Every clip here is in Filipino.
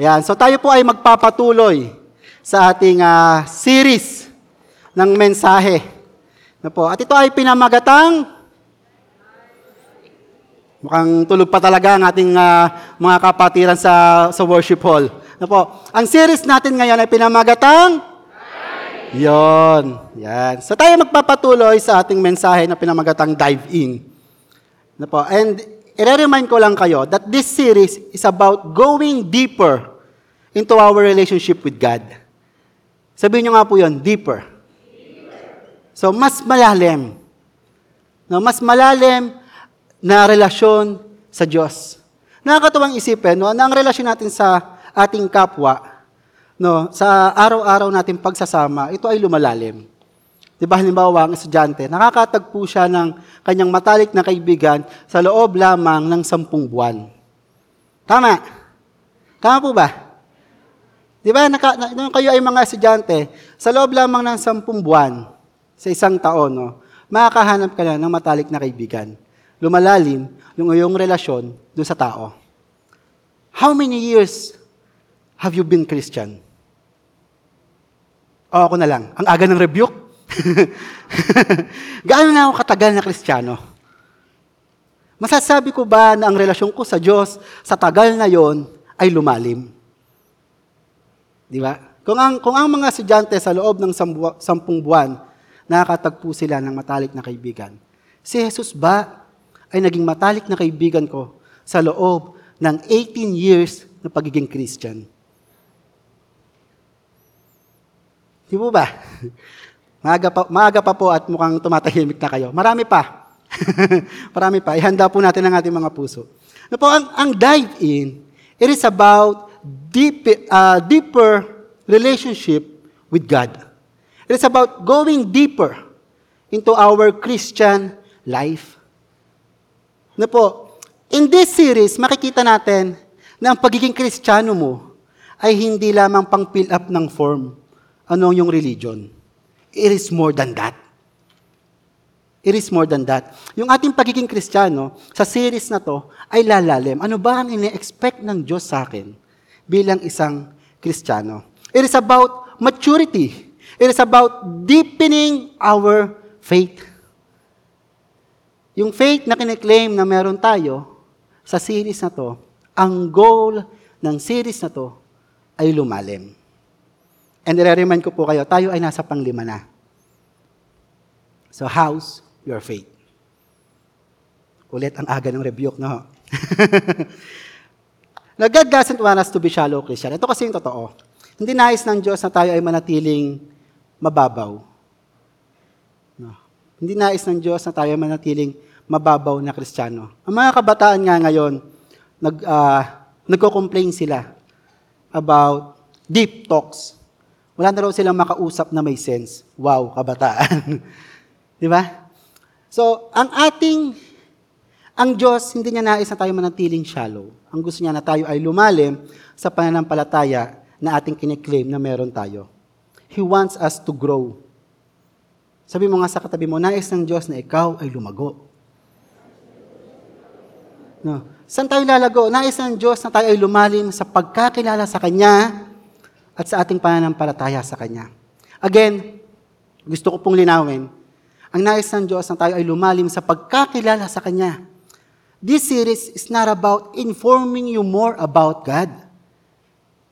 Ayan, so tayo po ay magpapatuloy sa ating uh, series ng mensahe. Na po. At ito ay pinamagatang Mukhang tulog pa talaga ang ating uh, mga kapatiran sa, sa worship hall. Na po. Ang series natin ngayon ay pinamagatang Yon. Yan. So tayo magpapatuloy sa ating mensahe na pinamagatang dive in. Na po. And i-remind ko lang kayo that this series is about going deeper into our relationship with God. Sabihin nyo nga po yon deeper. So, mas malalim. No, mas malalim na relasyon sa Diyos. Nakakatuwang isipin no, na ang relasyon natin sa ating kapwa, no, sa araw-araw natin pagsasama, ito ay lumalalim. Di ba, halimbawa, ang estudyante, nakakatagpo siya ng kanyang matalik na kaibigan sa loob lamang ng sampung buwan. Tama? Tama po ba? Di ba, naka, na, kayo ay mga estudyante, sa loob lamang ng sampung buwan, sa isang taon, no, makakahanap ka na ng matalik na kaibigan. Lumalalim yung iyong relasyon doon sa tao. How many years have you been Christian? O ako na lang, ang aga ng rebuke. Gaano na ako katagal na Kristiyano? Masasabi ko ba na ang relasyon ko sa Diyos sa tagal na yon ay lumalim? Di ba? Kung ang, kung ang mga estudyante sa loob ng sampung buwan, nakakatagpo sila ng matalik na kaibigan, si Jesus ba ay naging matalik na kaibigan ko sa loob ng 18 years na pagiging Christian? Di mo ba? Maaga pa, maaga pa po at mukhang tumatahimik na kayo. Marami pa. Marami pa. Ihanda po natin ang ating mga puso. Na po, ang, ang dive in, it is about deep, uh, deeper relationship with God. It is about going deeper into our Christian life. Na po, in this series, makikita natin na ang pagiging kristyano mo ay hindi lamang pang fill up ng form. Ano yung religion? It is more than that. It is more than that. Yung ating pagiging kristyano, sa series na to, ay lalalim. Ano ba ang ine-expect ng Diyos sa akin bilang isang kristyano? It is about maturity. It is about deepening our faith. Yung faith na kiniklaim na meron tayo sa series na to, ang goal ng series na to ay lumalim. And i-remind ko po kayo, tayo ay nasa panglima na. So, how's your faith? Ulit ang aga ng rebuke, no? Now, God doesn't want us to be shallow Christian. Ito kasi yung totoo. Hindi nais ng Diyos na tayo ay manatiling mababaw. No. Hindi nais ng Diyos na tayo ay manatiling mababaw na Kristiyano. Ang mga kabataan nga ngayon, nag, uh, nagko-complain sila about deep talks wala na raw silang makausap na may sense. Wow, kabataan. Di ba? So, ang ating, ang Diyos, hindi niya nais na tayo manatiling shallow. Ang gusto niya na tayo ay lumalim sa pananampalataya na ating kiniklaim na meron tayo. He wants us to grow. Sabi mo nga sa katabi mo, nais ng Diyos na ikaw ay lumago. No. Saan tayo lalago? Nais ng Diyos na tayo ay lumalim sa pagkakilala sa Kanya at sa ating pananampalataya sa Kanya. Again, gusto ko pong linawin, ang nais ng Diyos na tayo ay lumalim sa pagkakilala sa Kanya. This series is not about informing you more about God.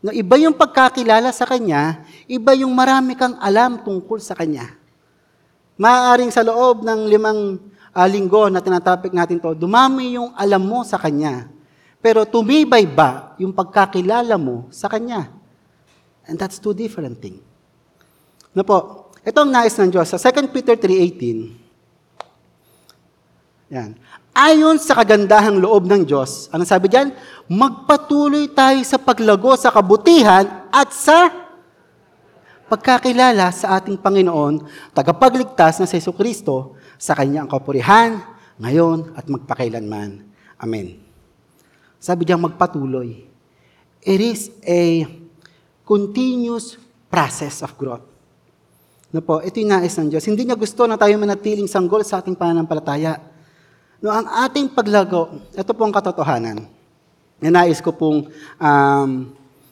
No, iba yung pagkakilala sa Kanya, iba yung marami kang alam tungkol sa Kanya. Maaaring sa loob ng limang uh, linggo na tinatapik natin to, dumami yung alam mo sa Kanya. Pero tumibay ba yung pagkakilala mo sa Kanya? And that's two different things. Na po, ito ang nais ng Diyos. Sa 2 Peter 3.18, yan. Ayon sa kagandahang loob ng Diyos, ano sabi diyan? Magpatuloy tayo sa paglago sa kabutihan at sa pagkakilala sa ating Panginoon, tagapagligtas na sa Yesu Kristo, sa kanyang kapurihan, ngayon at magpakailanman. Amen. Sabi diyan magpatuloy. It is a continuous process of growth. No po, ito yung nais ng Diyos. Hindi niya gusto na tayo manatiling sanggol sa ating pananampalataya. No, ang ating paglago, ito po ang katotohanan. Na nais ko pong um,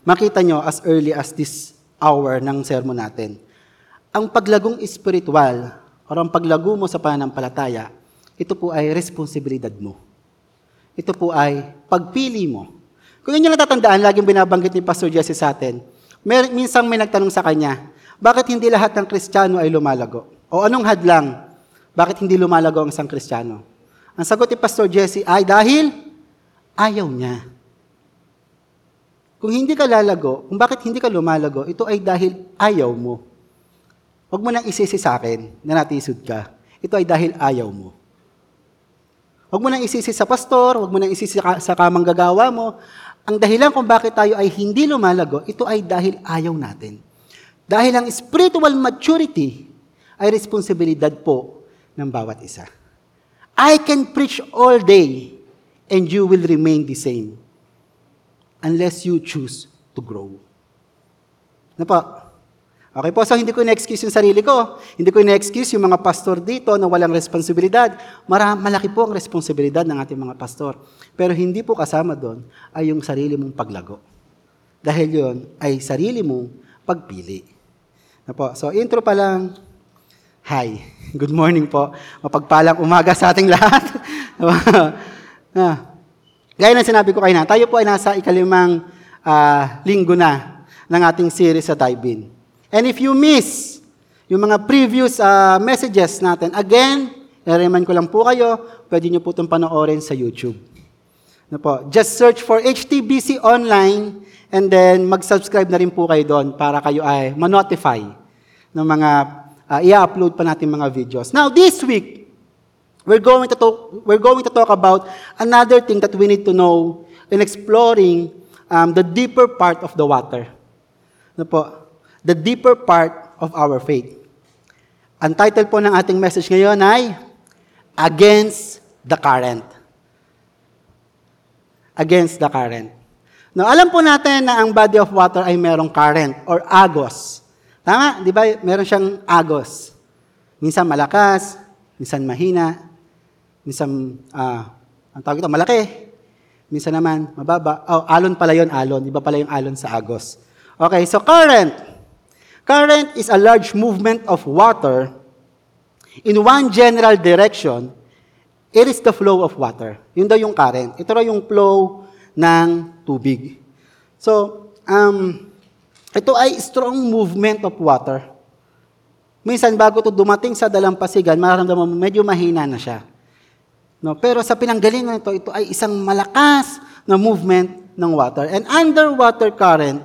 makita nyo as early as this hour ng sermon natin. Ang paglagong espiritual o ang paglago mo sa pananampalataya, ito po ay responsibilidad mo. Ito po ay pagpili mo. Kung inyo natatandaan, laging binabanggit ni Pastor Jesse sa atin, mer- minsan may nagtanong sa kanya, bakit hindi lahat ng Kristiyano ay lumalago? O anong hadlang? Bakit hindi lumalago ang isang Kristiyano? Ang sagot ni Pastor Jesse ay dahil ayaw niya. Kung hindi ka lalago, kung bakit hindi ka lumalago, ito ay dahil ayaw mo. Huwag mo nang isisi sa akin na natisod ka. Ito ay dahil ayaw mo. Huwag mo nang isisi sa pastor, huwag mo nang isisi sa kamang gagawa mo. Ang dahilan kung bakit tayo ay hindi lumalago, ito ay dahil ayaw natin. Dahil ang spiritual maturity ay responsibilidad po ng bawat isa. I can preach all day and you will remain the same unless you choose to grow. Ano po? Okay po, so hindi ko na-excuse yung sarili ko. Hindi ko na-excuse yung mga pastor dito na walang responsibilidad. Mara, malaki po ang responsibilidad ng ating mga pastor. Pero hindi po kasama doon ay yung sarili mong paglago. Dahil yon ay sarili mong pagpili. Na ano po, so intro pa lang, Hi, good morning po. Mapagpalang umaga sa ating lahat. ah, Gaya ng sinabi ko kayo na, tayo po ay nasa ikalimang uh, linggo na ng ating series sa Dive And if you miss yung mga previous uh, messages natin, again, i-remind ko lang po kayo, pwede nyo po itong panoorin sa YouTube. Na po, just search for HTBC Online and then mag-subscribe na rin po kayo doon para kayo ay ma-notify ng mga uh, i-upload pa natin mga videos. Now, this week, We're going to talk, we're going to talk about another thing that we need to know in exploring um, the deeper part of the water. Ano po? The deeper part of our faith. Ang title po ng ating message ngayon ay Against the Current. Against the Current. Now, alam po natin na ang body of water ay merong current or agos. Tama? Di ba? Meron siyang agos. Minsan malakas, minsan mahina, Minsan, uh, ang tawag ito, malaki. Minsan naman, mababa. Oh, alon pala yon alon. Iba pala yung alon sa agos. Okay, so current. Current is a large movement of water in one general direction. It is the flow of water. Yun daw yung current. Ito raw yung flow ng tubig. So, um, ito ay strong movement of water. Minsan, bago ito dumating sa dalampasigan, mararamdaman mo, medyo mahina na siya. No, pero sa pinanggalingan nito, ito ay isang malakas na movement ng water. And underwater current,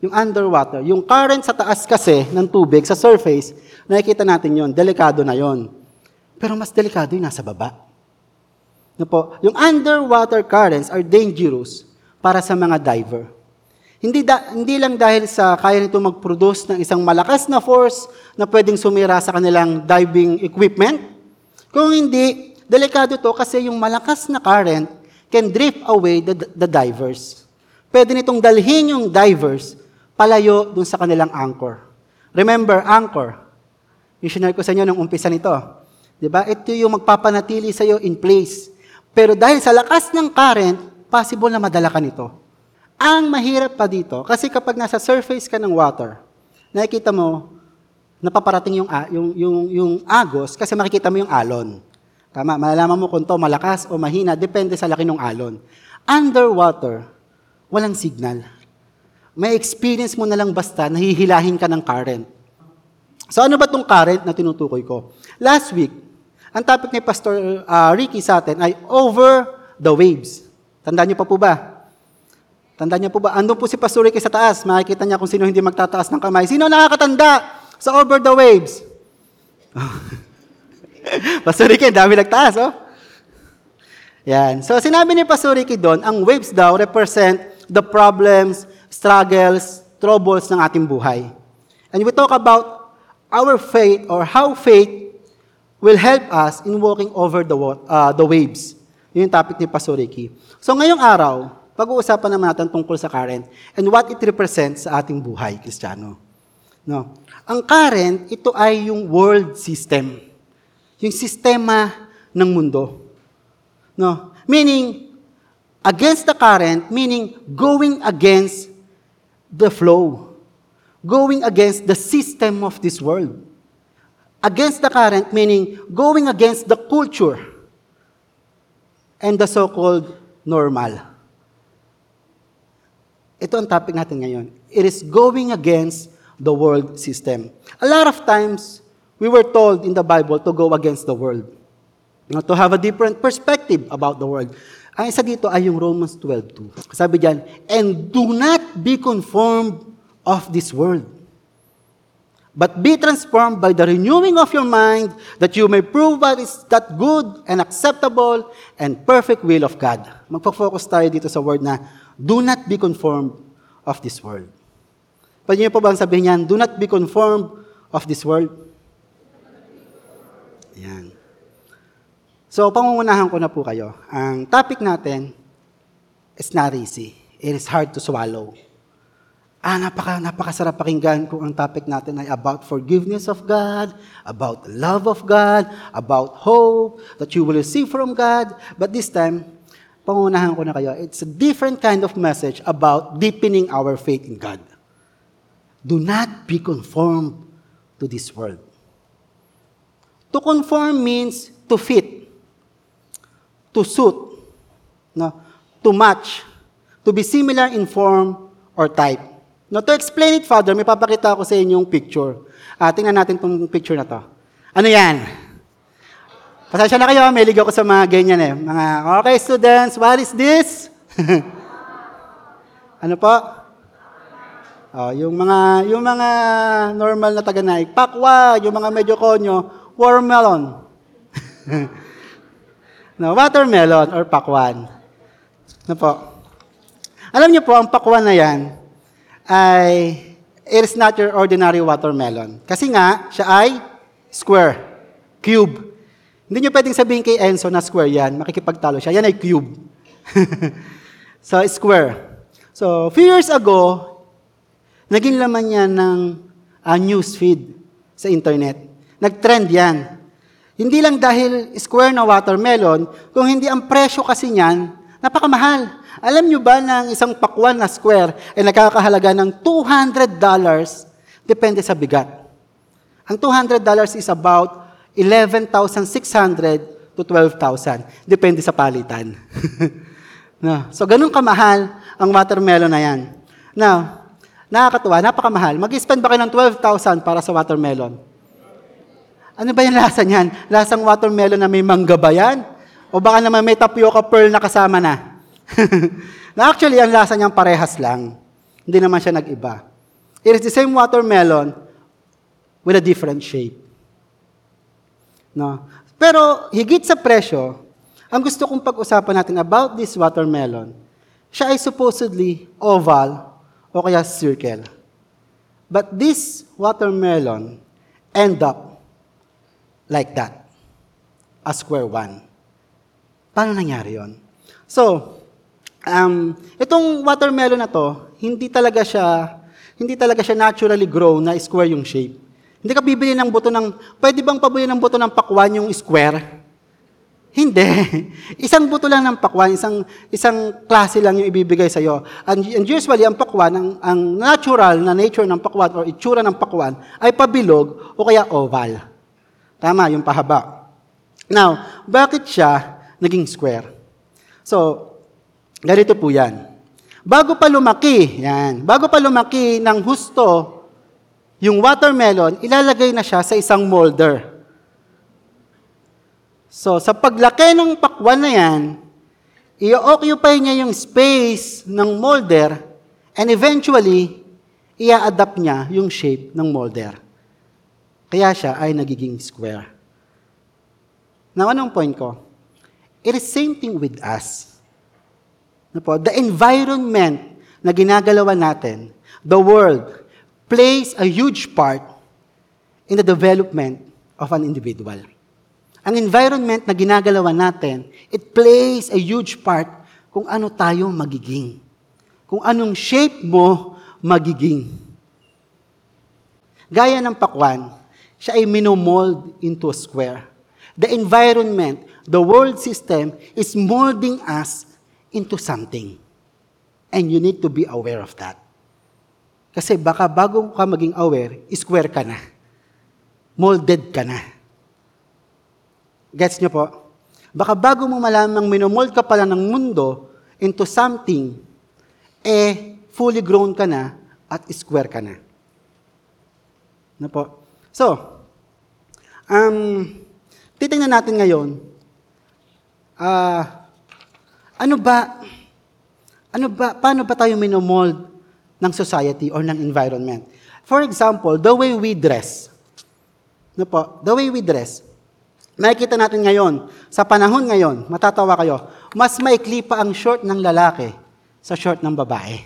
yung underwater, yung current sa taas kasi ng tubig, sa surface, nakikita natin yon, delikado na yon. Pero mas delikado yung nasa baba. No po, yung underwater currents are dangerous para sa mga diver. Hindi, da, hindi lang dahil sa kaya nito mag-produce ng isang malakas na force na pwedeng sumira sa kanilang diving equipment, kung hindi, Delikado to kasi yung malakas na current can drift away the, the divers. Pwede nitong dalhin yung divers palayo dun sa kanilang anchor. Remember, anchor. Yung ko sa inyo nung umpisa nito. Di ba? Ito yung magpapanatili sa iyo in place. Pero dahil sa lakas ng current, possible na madala ka nito. Ang mahirap pa dito, kasi kapag nasa surface ka ng water, nakikita mo, napaparating yung, yung, yung, yung agos kasi makikita mo yung alon. Tama, malalaman mo kung to malakas o mahina, depende sa laki ng alon. Underwater, walang signal. May experience mo na lang basta, nahihilahin ka ng current. So ano ba itong current na tinutukoy ko? Last week, ang topic ni Pastor uh, Ricky sa atin ay over the waves. Tandaan niyo pa po ba? Tandaan niyo po ba? Andun po si Pastor Ricky sa taas. Makikita niya kung sino hindi magtataas ng kamay. Sino nakakatanda sa over the waves? Pastor Ricky, dami nagtaas, oh. Yan. So, sinabi ni Pastor Ricky doon, ang waves daw represent the problems, struggles, troubles ng ating buhay. And we talk about our faith or how faith will help us in walking over the, uh, the waves. Yun yung topic ni Pastor Ricky. So, ngayong araw, pag-uusapan naman natin tungkol sa current and what it represents sa ating buhay, Kristiyano. No. Ang current, ito ay yung world system yung sistema ng mundo. No? Meaning, against the current, meaning going against the flow, going against the system of this world. Against the current, meaning going against the culture and the so-called normal. Ito ang topic natin ngayon. It is going against the world system. A lot of times, we were told in the Bible to go against the world. You know, to have a different perspective about the world. Ang isa dito ay yung Romans 12.2. Sabi diyan, And do not be conformed of this world, but be transformed by the renewing of your mind, that you may prove what is that good and acceptable and perfect will of God. Magpo-focus tayo dito sa word na, do not be conformed of this world. Pwede niyo po bang sabihin yan, do not be conformed of this world? Yan. So, pangungunahan ko na po kayo. Ang topic natin is not easy. It is hard to swallow. Ah, napaka, napakasarap pakinggan kung ang topic natin ay about forgiveness of God, about love of God, about hope that you will receive from God. But this time, pangunahan ko na kayo, it's a different kind of message about deepening our faith in God. Do not be conformed to this world. To conform means to fit to suit, no? to match, to be similar in form or type. No, to explain it, Father, may papakita ako sa inyo yung picture. Uh, tingnan natin itong picture na to. Ano yan? Pasensya na kayo, may ligaw ko sa mga ganyan eh. Mga, okay students, what is this? ano po? Oh, yung mga yung mga normal na taga-naik, pakwa, yung mga medyo konyo, watermelon. No, watermelon or pakwan. No po. Alam niyo po, ang pakwan na yan ay it is not your ordinary watermelon. Kasi nga, siya ay square, cube. Hindi niyo pwedeng sabihin kay Enzo na square yan, makikipagtalo siya. Yan ay cube. so, square. So, few years ago, naging laman yan ng uh, news feed sa internet. Nag-trend yan. Hindi lang dahil square na watermelon, kung hindi ang presyo kasi niyan, napakamahal. Alam nyo ba na ang isang pakwan na square ay nakakahalaga ng $200 depende sa bigat. Ang $200 is about 11,600 to 12,000. Depende sa palitan. no. So, ganun kamahal ang watermelon na yan. Now, nakakatuwa, napakamahal. Mag-spend ba kayo ng 12,000 para sa watermelon? Ano ba yung lasa niyan? Lasang watermelon na may mangga ba yan? O baka naman may tapioca pearl na kasama na? na actually, ang lasa niyang parehas lang. Hindi naman siya nag-iba. It is the same watermelon with a different shape. No? Pero higit sa presyo, ang gusto kong pag-usapan natin about this watermelon, siya ay supposedly oval o kaya circle. But this watermelon end up like that. A square one. Paano nangyari yon? So, um, itong watermelon na to, hindi talaga siya, hindi talaga siya naturally grow na square yung shape. Hindi ka bibili ng buto ng, pwede bang pabili ng buto ng pakwan yung square? Hindi. Isang buto lang ng pakwan, isang, isang klase lang yung ibibigay sa iyo. And, and usually, ang pakwan, ang, ang natural na nature ng pakwan or itsura ng pakwan ay pabilog o kaya oval. Tama, yung pahaba. Now, bakit siya naging square? So, ganito po yan. Bago pa lumaki, yan, bago pa lumaki ng husto, yung watermelon, ilalagay na siya sa isang molder. So, sa paglaki ng pakwan na yan, i-occupy niya yung space ng molder and eventually, i-adapt niya yung shape ng molder. Kaya siya ay nagiging square. Now, anong point ko? It is same thing with us. No po? The environment na ginagalawan natin, the world, plays a huge part in the development of an individual. Ang environment na ginagalawan natin, it plays a huge part kung ano tayo magiging. Kung anong shape mo magiging. Gaya ng pakwan, siya ay minomold into a square. The environment, the world system is molding us into something. And you need to be aware of that. Kasi baka bago ka maging aware, square ka na. Molded ka na. Gets nyo po? Baka bago mo malamang minomold ka pala ng mundo into something, eh, fully grown ka na at square ka na. Na po? So, um, titingnan natin ngayon, ah, ano ba, ano ba, paano ba tayo minomold ng society or ng environment? For example, the way we dress. No po, the way we dress. Nakikita natin ngayon, sa panahon ngayon, matatawa kayo, mas maikli pa ang short ng lalaki sa short ng babae.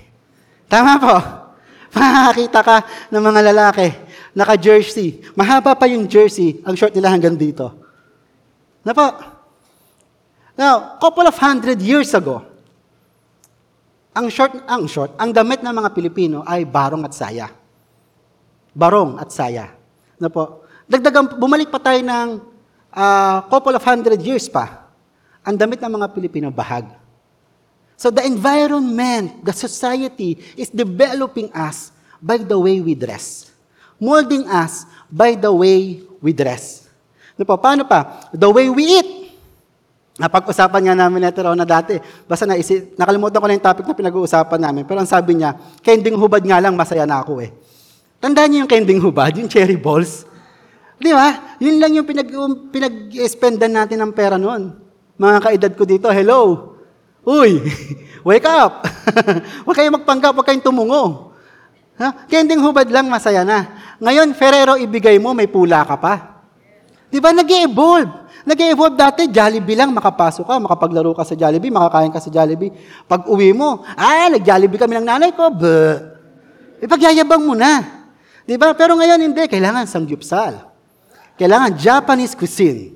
Tama po. Makakakita ka ng mga lalaki, naka-jersey. Mahaba pa yung jersey, ang short nila hanggang dito. Na po. Now, couple of hundred years ago, ang short, ang short, ang damit ng mga Pilipino ay barong at saya. Barong at saya. Na po. Dagdagan, bumalik pa tayo ng uh, couple of hundred years pa. Ang damit ng mga Pilipino, bahag. So the environment, the society is developing us by the way we dress. Molding us by the way we dress. Ano pa? Paano pa? The way we eat. Napag-usapan nga namin ito na dati. Basta naisip, nakalimutan ko na yung topic na pinag-uusapan namin. Pero ang sabi niya, kending hubad nga lang, masaya na ako eh. Tandaan niyo yung kending hubad, yung cherry balls. Di ba? Yun lang yung pinag, pinag-spendan natin ng pera noon. Mga kaedad ko dito, hello. Uy, wake up! huwag kayong magpanggap, huwag kayong tumungo. Ha? Kending hubad lang, masaya na. Ngayon, Ferrero ibigay mo, may pula ka pa. Di ba? Nag-evolve. Nag-evolve dati, Jollibee lang, makapasok ka, makapaglaro ka sa Jollibee, makakain ka sa Jollibee. Pag uwi mo, ah, nag-Jollibee kami ng nanay ko, ba? Ipagyayabang mo na. Di ba? Pero ngayon hindi, kailangan samgyupsal. Kailangan Japanese cuisine.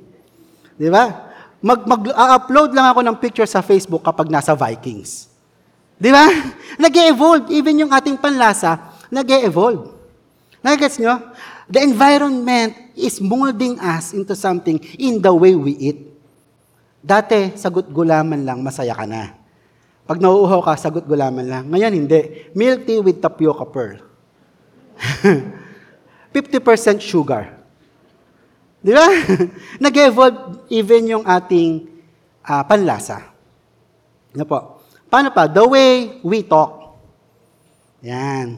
Di ba? Mag, mag-upload lang ako ng picture sa Facebook kapag nasa Vikings. Di ba? Nag-evolve. Even yung ating panlasa, nag-evolve. Nagets nyo? The environment is molding us into something in the way we eat. Dati, sagot gulaman lang, masaya ka na. Pag nauuhaw ka, sagot gulaman lang. Ngayon, hindi. Milk tea with tapioca pearl. 50% sugar. Di ba? Nag-evolve even yung ating uh, panlasa. Ano po? Paano pa? The way we talk. Yan.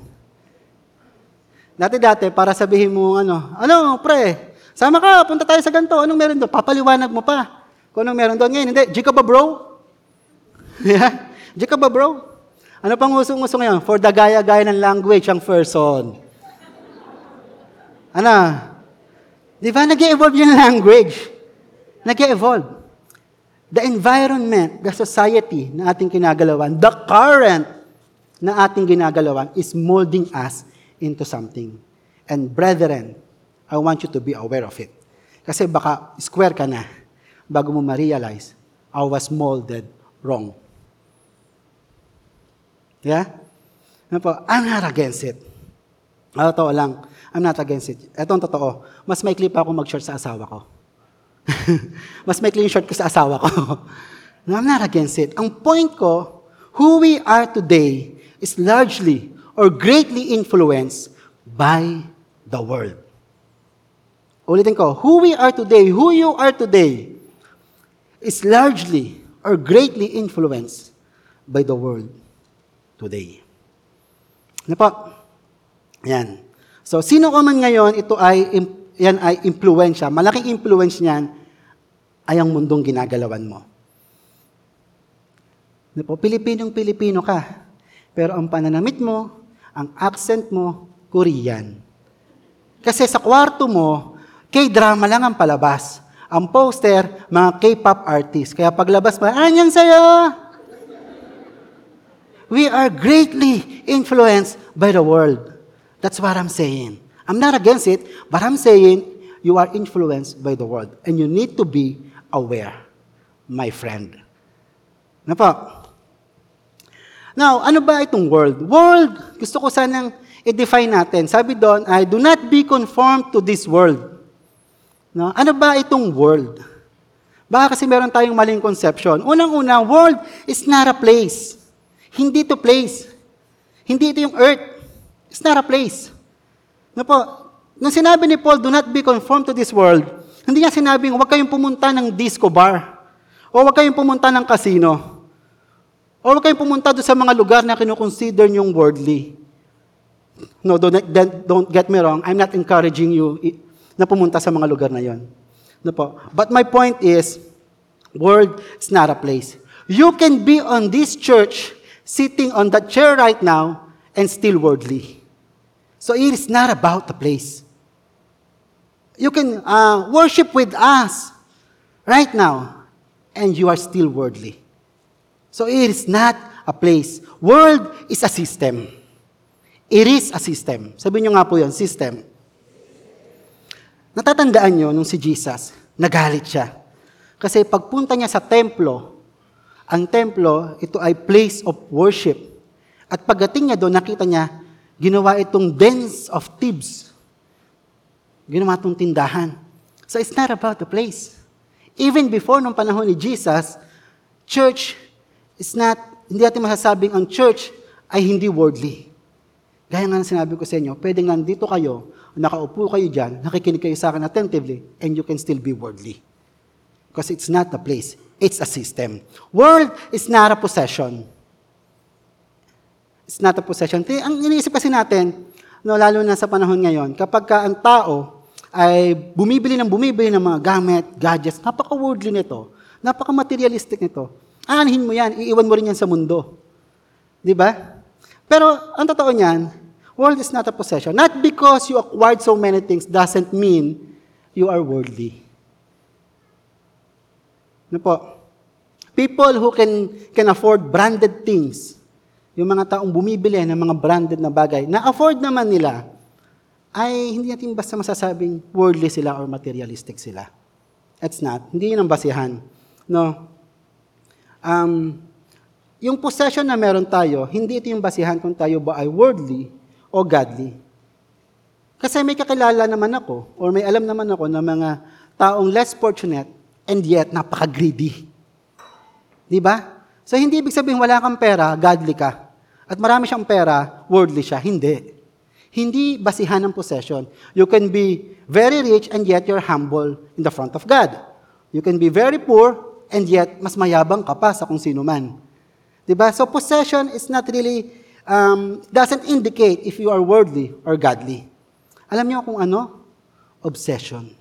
Dati-dati, para sabihin mo, ano, ano, pre, sama ka, punta tayo sa ganito, anong meron doon? Papaliwanag mo pa. Kung anong meron doon. Ngayon, hindi, Jika ba bro? yeah? Jika ba bro? Ano pang usong-uso ngayon? For the gaya-gaya ng language, ang person. Ano? Di ba? Nag-evolve yung language. Nag-evolve. The environment, the society na ating kinagalawan, the current na ating ginagalawan is molding us into something. And brethren, I want you to be aware of it. Kasi baka square ka na bago mo ma-realize, I was molded wrong. Yeah? Ano po? I'm not against it. Totoo lang, I'm not against it. Ito ang totoo. Mas may clip ako mag-short sa asawa ko. Mas may clean short ko sa asawa ko. I'm not against it. Ang point ko, who we are today is largely or greatly influenced by the world. Ulitin ko, who we are today, who you are today, is largely or greatly influenced by the world today. Ano po? Yan. So, sino ka man ngayon, ito ay, yan ay impluensya. Malaking influence niyan ay ang mundong ginagalawan mo. Ano po? Pilipinong-Pilipino ka. Pero ang pananamit mo, ang accent mo, Korean. Kasi sa kwarto mo, K-drama lang ang palabas. Ang poster, mga K-pop artists. Kaya paglabas mo, anyang sayo! We are greatly influenced by the world. That's what I'm saying. I'm not against it, but I'm saying you are influenced by the world. And you need to be aware, my friend. Ano po? Now, ano ba itong world? World, gusto ko sanang i-define natin. Sabi doon ay, do not be conformed to this world. No? Ano ba itong world? Baka kasi meron tayong maling conception. Unang-una, world is not a place. Hindi to place. Hindi ito yung earth. It's not a place. No po, nung sinabi ni Paul, do not be conformed to this world, hindi niya sinabing, huwag kayong pumunta ng disco bar. O huwag kayong pumunta ng casino. O huwag kayong pumunta doon sa mga lugar na kinukonsider niyong worldly. No, don't, don't get me wrong. I'm not encouraging you na pumunta sa mga lugar na yon. No po. But my point is, world is not a place. You can be on this church, sitting on that chair right now, and still worldly. So it is not about the place. You can uh, worship with us right now, and you are still worldly. So it is not a place. World is a system. It is a system. Sabi nyo nga po yun, system. Natatandaan nyo nung si Jesus, nagalit siya. Kasi pagpunta niya sa templo, ang templo, ito ay place of worship. At pagdating niya doon, nakita niya, ginawa itong dens of thieves. Ginawa itong tindahan. So it's not about the place. Even before nung panahon ni Jesus, church is not, hindi natin masasabing ang church ay hindi worldly. Gaya nga sinabi ko sa inyo, pwedeng nandito kayo, nakaupo kayo dyan, nakikinig kayo sa akin attentively, and you can still be worldly. Because it's not a place, it's a system. World is not a possession. It's not a possession. Ang iniisip kasi natin, no, lalo na sa panahon ngayon, kapag ka ang tao ay bumibili ng bumibili ng mga gamit, gadgets. Napaka-worldly nito. Napaka-materialistic nito. Aanhin mo yan, iiwan mo rin yan sa mundo. Di ba? Pero ang totoo niyan, world is not a possession. Not because you acquired so many things doesn't mean you are worldly. Ano po? People who can, can afford branded things, yung mga taong bumibili ng mga branded na bagay, na-afford naman nila, ay hindi natin basta masasabing worldly sila or materialistic sila. It's not. Hindi yun ang basihan. No. Um, yung possession na meron tayo, hindi ito yung basihan kung tayo ba ay worldly o godly. Kasi may kakilala naman ako, or may alam naman ako na mga taong less fortunate and yet napaka-greedy. Di ba? So hindi ibig sabihin wala kang pera, godly ka. At marami siyang pera, worldly siya. Hindi. Hindi basihan ng possession. You can be very rich and yet you're humble in the front of God. You can be very poor and yet mas mayabang ka pa sa kung sino man. Diba? So possession is not really, um, doesn't indicate if you are worldly or godly. Alam niyo kung ano? Obsession.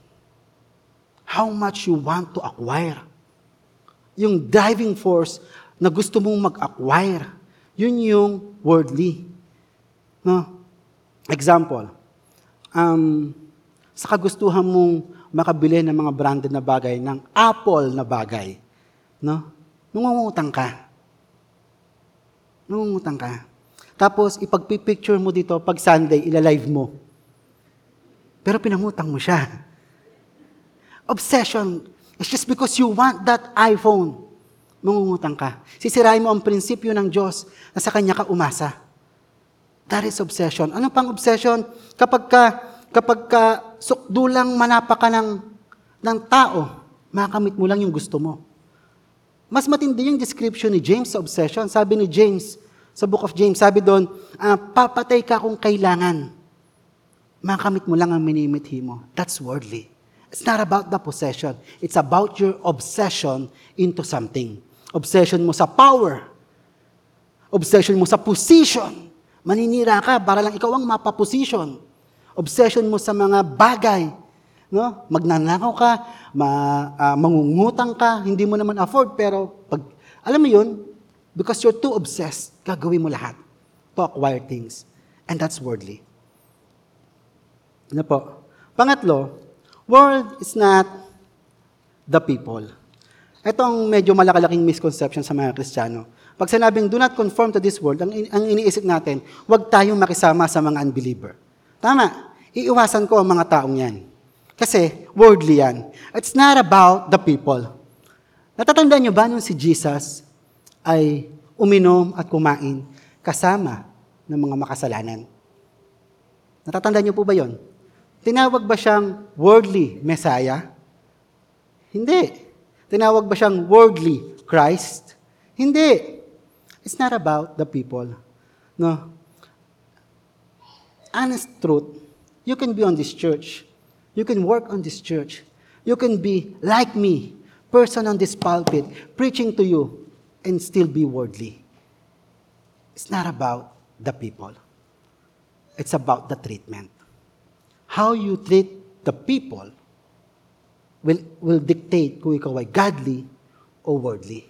How much you want to acquire. Yung driving force na gusto mong mag-acquire. Yun yung worldly. No? Example, um, sa kagustuhan mong makabili ng mga branded na bagay, ng Apple na bagay, no? Nungungutang ka. Nungungutang ka. Tapos, ipagpipicture mo dito, pag Sunday, ilalive mo. Pero pinangutang mo siya. Obsession. It's just because you want that iPhone. Mangungutang ka. Sisirain mo ang prinsipyo ng Diyos na sa Kanya ka umasa. That is obsession. Ano pang obsession? Kapag ka, kapag ka sukdulang manapa ka ng, ng tao, makamit mo lang yung gusto mo. Mas matindi yung description ni James sa obsession. Sabi ni James, sa book of James, sabi doon, uh, papatay ka kung kailangan. Makamit mo lang ang minimithi mo. That's worldly. It's not about the possession. It's about your obsession into something. Obsession mo sa power. Obsession mo sa position Maninira ka para lang ikaw ang mapaposition. Obsession mo sa mga bagay. No? Magnanakaw ka, ma, uh, mangungutang ka, hindi mo naman afford, pero pag, alam mo yun, because you're too obsessed, gagawin mo lahat to acquire things. And that's worldly. Ano po? Pangatlo, world is not the people. Ito ang medyo malakalaking misconception sa mga Kristiyano. Pag sinabing, do not conform to this world, ang, ang iniisip natin, huwag tayong makisama sa mga unbeliever. Tama. Iiwasan ko ang mga taong yan. Kasi, worldly yan. It's not about the people. Natatandaan niyo ba nung si Jesus ay uminom at kumain kasama ng mga makasalanan? Natatandaan niyo po ba yon? Tinawag ba siyang worldly Messiah? Hindi. Tinawag ba siyang worldly Christ? Hindi. It's not about the people. No. honest truth, you can be on this church. You can work on this church. You can be like me, person on this pulpit, preaching to you, and still be worldly. It's not about the people. It's about the treatment. How you treat the people will, will dictate kung ikaw ay godly or worldly.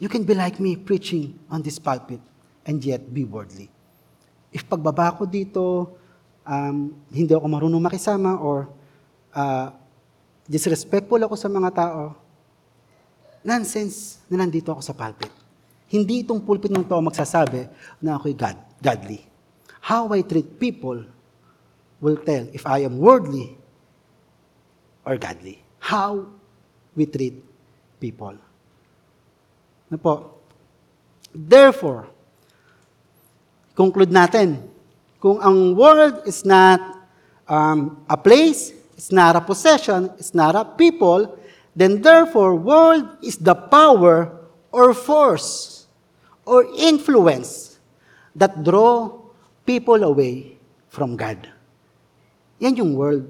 You can be like me preaching on this pulpit and yet be worldly. If pagbaba ko dito, um, hindi ako marunong makisama or uh, disrespectful ako sa mga tao, nonsense na nandito ako sa pulpit. Hindi itong pulpit ng to magsasabi na ako'y God, godly. How I treat people will tell if I am worldly or godly. How we treat people. Na po. Therefore, conclude natin, kung ang world is not um, a place, it's not a possession, it's not a people, then therefore world is the power or force or influence that draw people away from God. Yan yung world.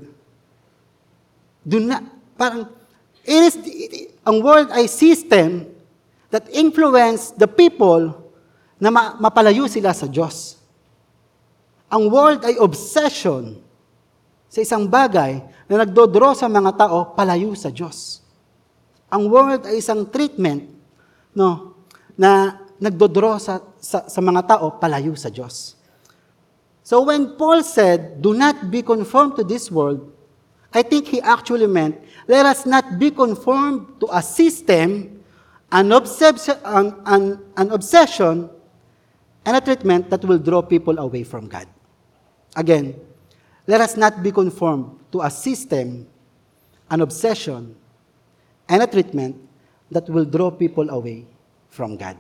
Do not, parang, it is, it, ang world ay system that influence the people na ma- mapalayo sila sa Diyos. Ang world ay obsession sa isang bagay na nagdodraw sa mga tao palayo sa Diyos. Ang world ay isang treatment no, na nagdodraw sa, sa, sa mga tao palayo sa Diyos. So when Paul said, do not be conformed to this world, I think he actually meant, let us not be conformed to a system, an, obsession, an, an, an obsession, and a treatment that will draw people away from God. Again, let us not be conformed to a system, an obsession, and a treatment that will draw people away from God.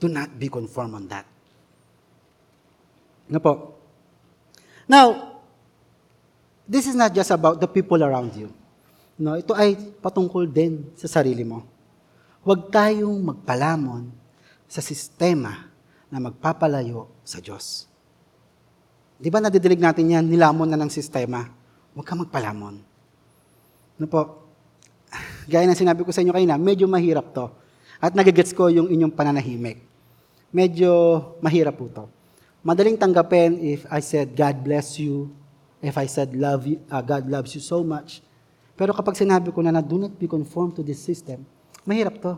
Do not be conformed on that. Ano po? Now, this is not just about the people around you. No, ito ay patungkol din sa sarili mo. Huwag tayong magpalamon sa sistema na magpapalayo sa Diyos. Di ba nadidilig natin yan, nilamon na ng sistema? Huwag ka magpalamon. No po, gaya ng sinabi ko sa inyo kanina, medyo mahirap to. At nagigets ko yung inyong pananahimik. Medyo mahirap po to. Madaling tanggapin if I said, God bless you, if I said love you, uh, God loves you so much. Pero kapag sinabi ko na na do not be conformed to this system, mahirap to.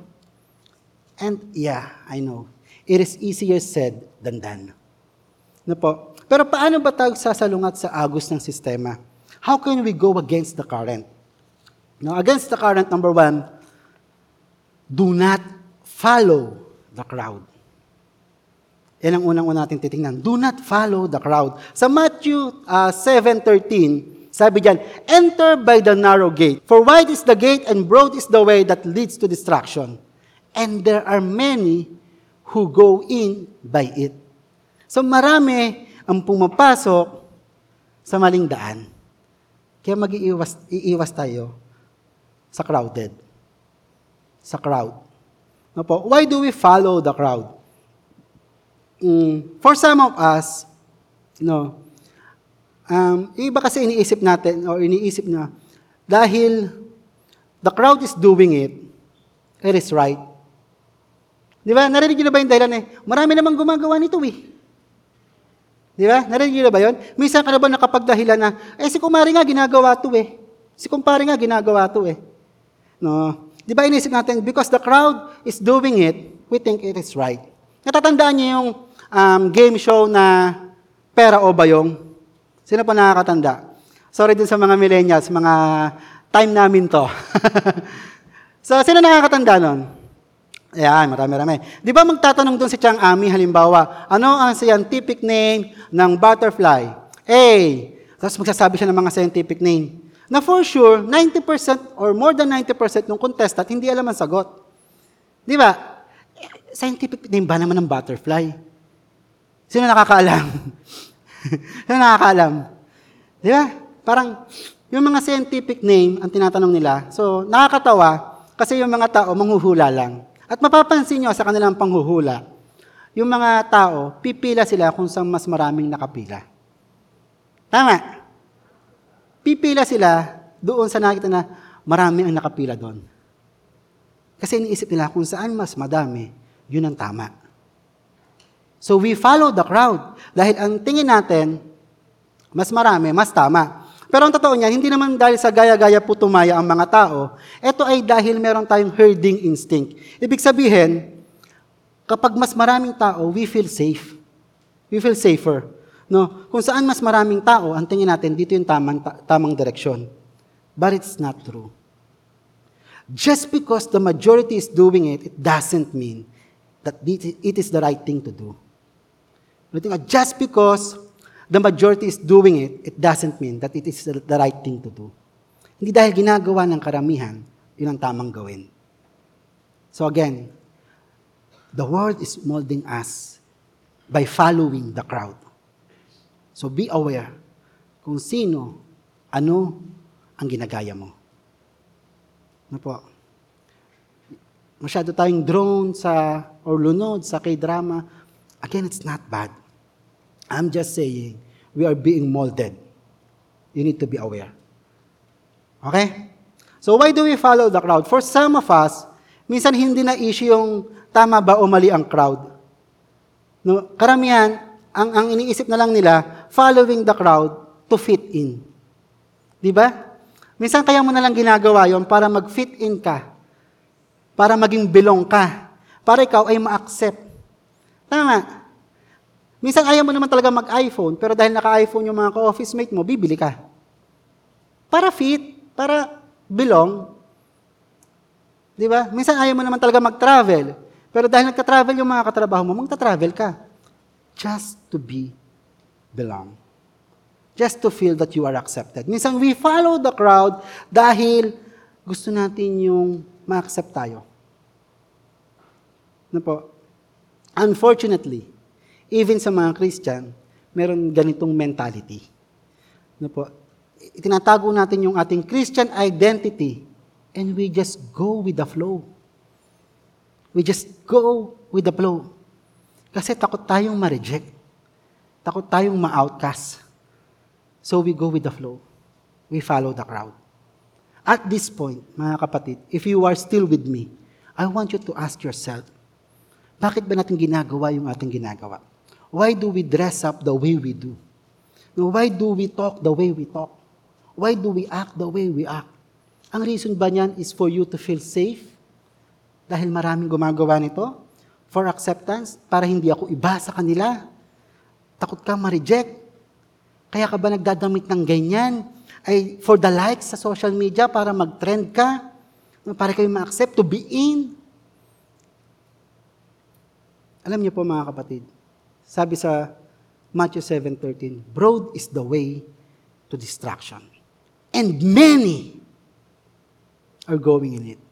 And yeah, I know. It is easier said than done. No po? Pero paano ba tayo sasalungat sa agos ng sistema? How can we go against the current? No, against the current, number one, do not follow the crowd. Yan ang unang-una natin titingnan. Do not follow the crowd. Sa Matthew uh, 7.13, sabi diyan, Enter by the narrow gate, for wide is the gate and broad is the way that leads to destruction. And there are many who go in by it. So marami ang pumapasok sa maling daan. Kaya mag-iiwas iiwas tayo sa crowded. Sa crowd. No po? Why do we follow the crowd? Mm, for some of us, no, um, iba kasi iniisip natin or iniisip na dahil the crowd is doing it, it is right. Di ba? Narinig niyo na ba yung dahilan eh? Marami namang gumagawa nito eh. Di ba? Narinig niyo ba yun? Minsan ka na ba nakapagdahilan na, eh si kumari nga ginagawa to eh. Si kumpare nga ginagawa to eh. No. Di ba inisip natin, because the crowd is doing it, we think it is right. Natatandaan niyo yung um, game show na Pera o Bayong? Sino pa nakakatanda? Sorry din sa mga millennials, mga time namin to. so, sino nakakatanda nun? Ayan, marami-rami. Di ba magtatanong doon si Chang Ami, halimbawa, ano ang scientific name ng butterfly? A. Tapos magsasabi siya ng mga scientific name. Na for sure, 90% or more than 90% ng contestant hindi alam ang sagot. Di ba? Scientific name ba naman ng butterfly? Sino nakakaalam? Sino nakakaalam? Di ba? Parang, yung mga scientific name, ang tinatanong nila, so nakakatawa, kasi yung mga tao manghuhula lang. At mapapansin nyo sa kanilang panghuhula, yung mga tao, pipila sila kung saan mas maraming nakapila. Tama. Pipila sila doon sa nakita na marami ang nakapila doon. Kasi iniisip nila kung saan mas madami, yun ang tama. So we follow the crowd. Dahil ang tingin natin, mas marami, mas tama. Pero ang totoo niya, hindi naman dahil sa gaya-gaya po tumaya ang mga tao, ito ay dahil meron tayong herding instinct. Ibig sabihin, kapag mas maraming tao, we feel safe. We feel safer. No? Kung saan mas maraming tao, ang tingin natin, dito yung tamang, ta- tamang direksyon. But it's not true. Just because the majority is doing it, it doesn't mean that it is the right thing to do. Just because the majority is doing it, it doesn't mean that it is the right thing to do. Hindi dahil ginagawa ng karamihan, yun ang tamang gawin. So again, the world is molding us by following the crowd. So be aware kung sino, ano ang ginagaya mo. Ano po? Masyado tayong drone sa, or lunod sa k-drama. Again, it's not bad. I'm just saying, we are being molded. You need to be aware. Okay? So why do we follow the crowd? For some of us, minsan hindi na issue yung tama ba o mali ang crowd. No, karamihan, ang, ang iniisip na lang nila, following the crowd to fit in. Di ba? Minsan kaya mo na lang ginagawa yon para mag-fit in ka. Para maging belong ka. Para ikaw ay ma-accept. Tama. Minsan ayaw mo naman talaga mag-iPhone, pero dahil naka-iPhone yung mga ka-office mate mo, bibili ka. Para fit, para belong. Di ba? Minsan ayaw mo naman talaga mag-travel, pero dahil nagka-travel yung mga katrabaho mo, magta-travel ka. Just to be belong. Just to feel that you are accepted. Minsan we follow the crowd dahil gusto natin yung ma-accept tayo. Ano po? Unfortunately, even sa mga Christian, meron ganitong mentality. Ano po? Itinatago natin yung ating Christian identity and we just go with the flow. We just go with the flow. Kasi takot tayong ma-reject. Takot tayong ma-outcast. So we go with the flow. We follow the crowd. At this point, mga kapatid, if you are still with me, I want you to ask yourself, bakit ba natin ginagawa yung ating ginagawa? Why do we dress up the way we do? Why do we talk the way we talk? Why do we act the way we act? Ang reason ba niyan is for you to feel safe? Dahil maraming gumagawa nito? For acceptance? Para hindi ako iba sa kanila? Takot ka ma-reject? Kaya ka ba nagdadamit ng ganyan? Ay for the likes sa social media para mag-trend ka? Para kayo ma-accept to be in? Alam niyo po mga kapatid, sabi sa Matthew 7.13, Broad is the way to destruction. And many are going in it.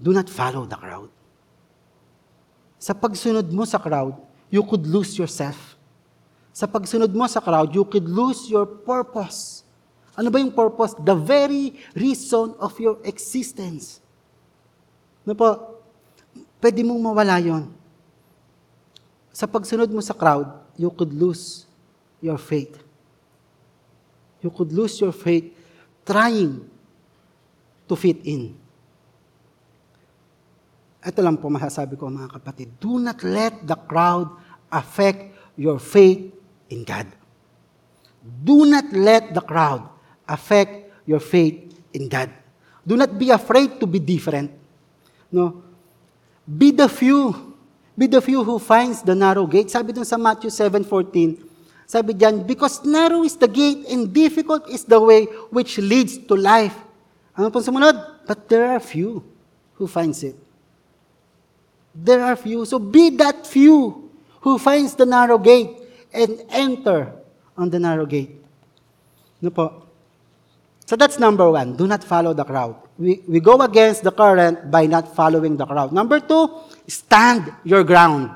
Do not follow the crowd. Sa pagsunod mo sa crowd, you could lose yourself. Sa pagsunod mo sa crowd, you could lose your purpose. Ano ba yung purpose? The very reason of your existence. Ano po? Pwede mong mawala yon. Sa pagsunod mo sa crowd, you could lose your faith. You could lose your faith trying to fit in. Ito lang po masasabi ko mga kapatid. Do not let the crowd affect your faith in God. Do not let the crowd affect your faith in God. Do not be afraid to be different. No? Be the few. Be the few who finds the narrow gate. Sabi dun sa Matthew 7.14, sabi diyan, because narrow is the gate and difficult is the way which leads to life. Ano pong sumunod? But there are few who finds it. There are few. So be that few who finds the narrow gate and enter on the narrow gate. No po? So that's number one. Do not follow the crowd. We, we go against the current by not following the crowd. Number two, stand your ground.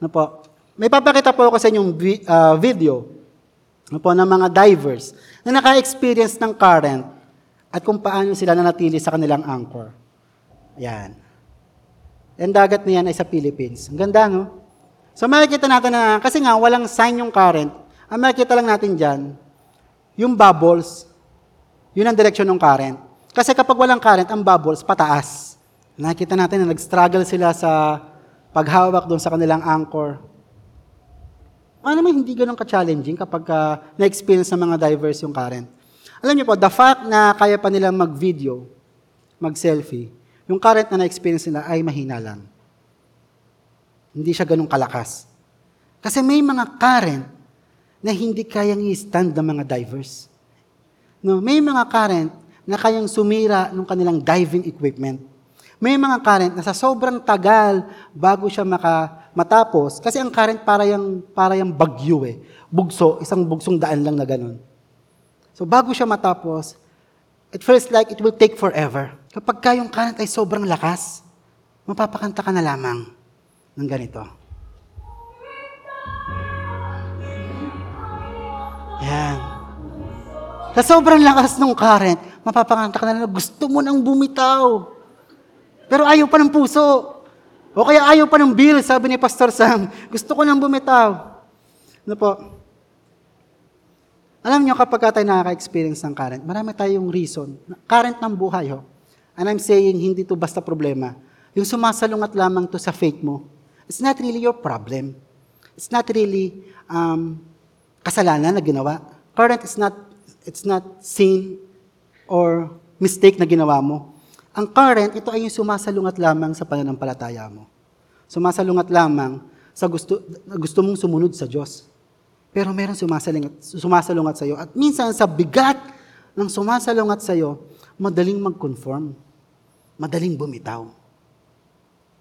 No po? May papakita po ako sa inyong uh, video no po, ng mga divers na naka-experience ng current at kung paano sila nanatili sa kanilang anchor. Ayan. Ang dagat na yan ay sa Philippines. Ang ganda, no? So makikita natin na, kasi nga, walang sign yung current. Ang makikita lang natin dyan, yung bubbles, yun ang direksyon ng current. Kasi kapag walang current, ang bubbles pataas. Nakita natin na nag-struggle sila sa paghawak doon sa kanilang anchor. Ano naman hindi ganun ka-challenging kapag uh, na-experience ng mga divers yung current. Alam niyo po, the fact na kaya pa nila mag-video, mag-selfie, yung current na na-experience nila ay mahina lang. Hindi siya ganun kalakas. Kasi may mga current na hindi kayang i-stand ng mga divers. No, may mga current na kayang sumira ng kanilang diving equipment. May mga current na sa sobrang tagal bago siya maka, matapos, kasi ang current para yung, para yung bagyo eh. Bugso, isang bugsong daan lang na ganun. So bago siya matapos, it feels like it will take forever. Kapag ka yung current ay sobrang lakas, mapapakanta ka na lamang ng ganito. Yan. Sa sobrang lakas ng current, mapapakanta ka na gusto mo nang bumitaw. Pero ayaw pa ng puso. O kaya ayaw pa ng bill, sabi ni Pastor Sam. Gusto ko nang bumitaw. Ano po? Alam niyo, kapag tayo nakaka-experience ng current, marami tayong reason. Current ng buhay, ho. And I'm saying, hindi to basta problema. Yung sumasalungat lamang to sa faith mo, it's not really your problem. It's not really um, kasalanan na ginawa. Current is not, it's not sin or mistake na ginawa mo. Ang current, ito ay yung sumasalungat lamang sa pananampalataya mo. Sumasalungat lamang sa gusto, gusto mong sumunod sa Diyos. Pero meron sumasalungat, sumasalungat sa iyo. At minsan sa bigat ng sumasalungat sa iyo, madaling mag-conform. Madaling bumitaw.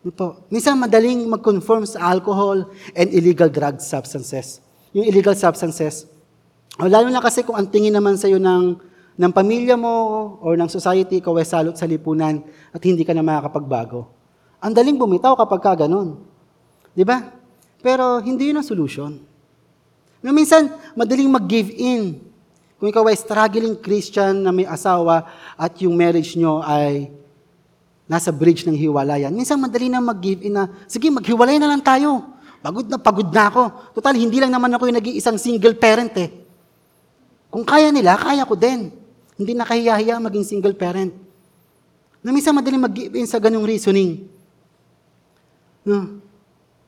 Ito. Minsan madaling mag-conform sa alcohol and illegal drug substances. Yung illegal substances, lalo na kasi kung ang tingin naman sa iyo ng ng pamilya mo or ng society, ikaw ay salot sa lipunan at hindi ka na makakapagbago. Ang daling bumitaw kapag ka ganun. Di ba? Pero hindi yun ang solution. Na minsan, madaling mag-give in. Kung ikaw ay struggling Christian na may asawa at yung marriage nyo ay nasa bridge ng hiwalayan, minsan madali na mag-give in na, sige, maghiwalay na lang tayo. Pagod na, pagod na ako. Total, hindi lang naman ako yung nag-iisang single parent eh. Kung kaya nila, kaya ko din. Hindi na kahiyahiya maging single parent. Na minsan madaling mag-give in sa ganong reasoning. No.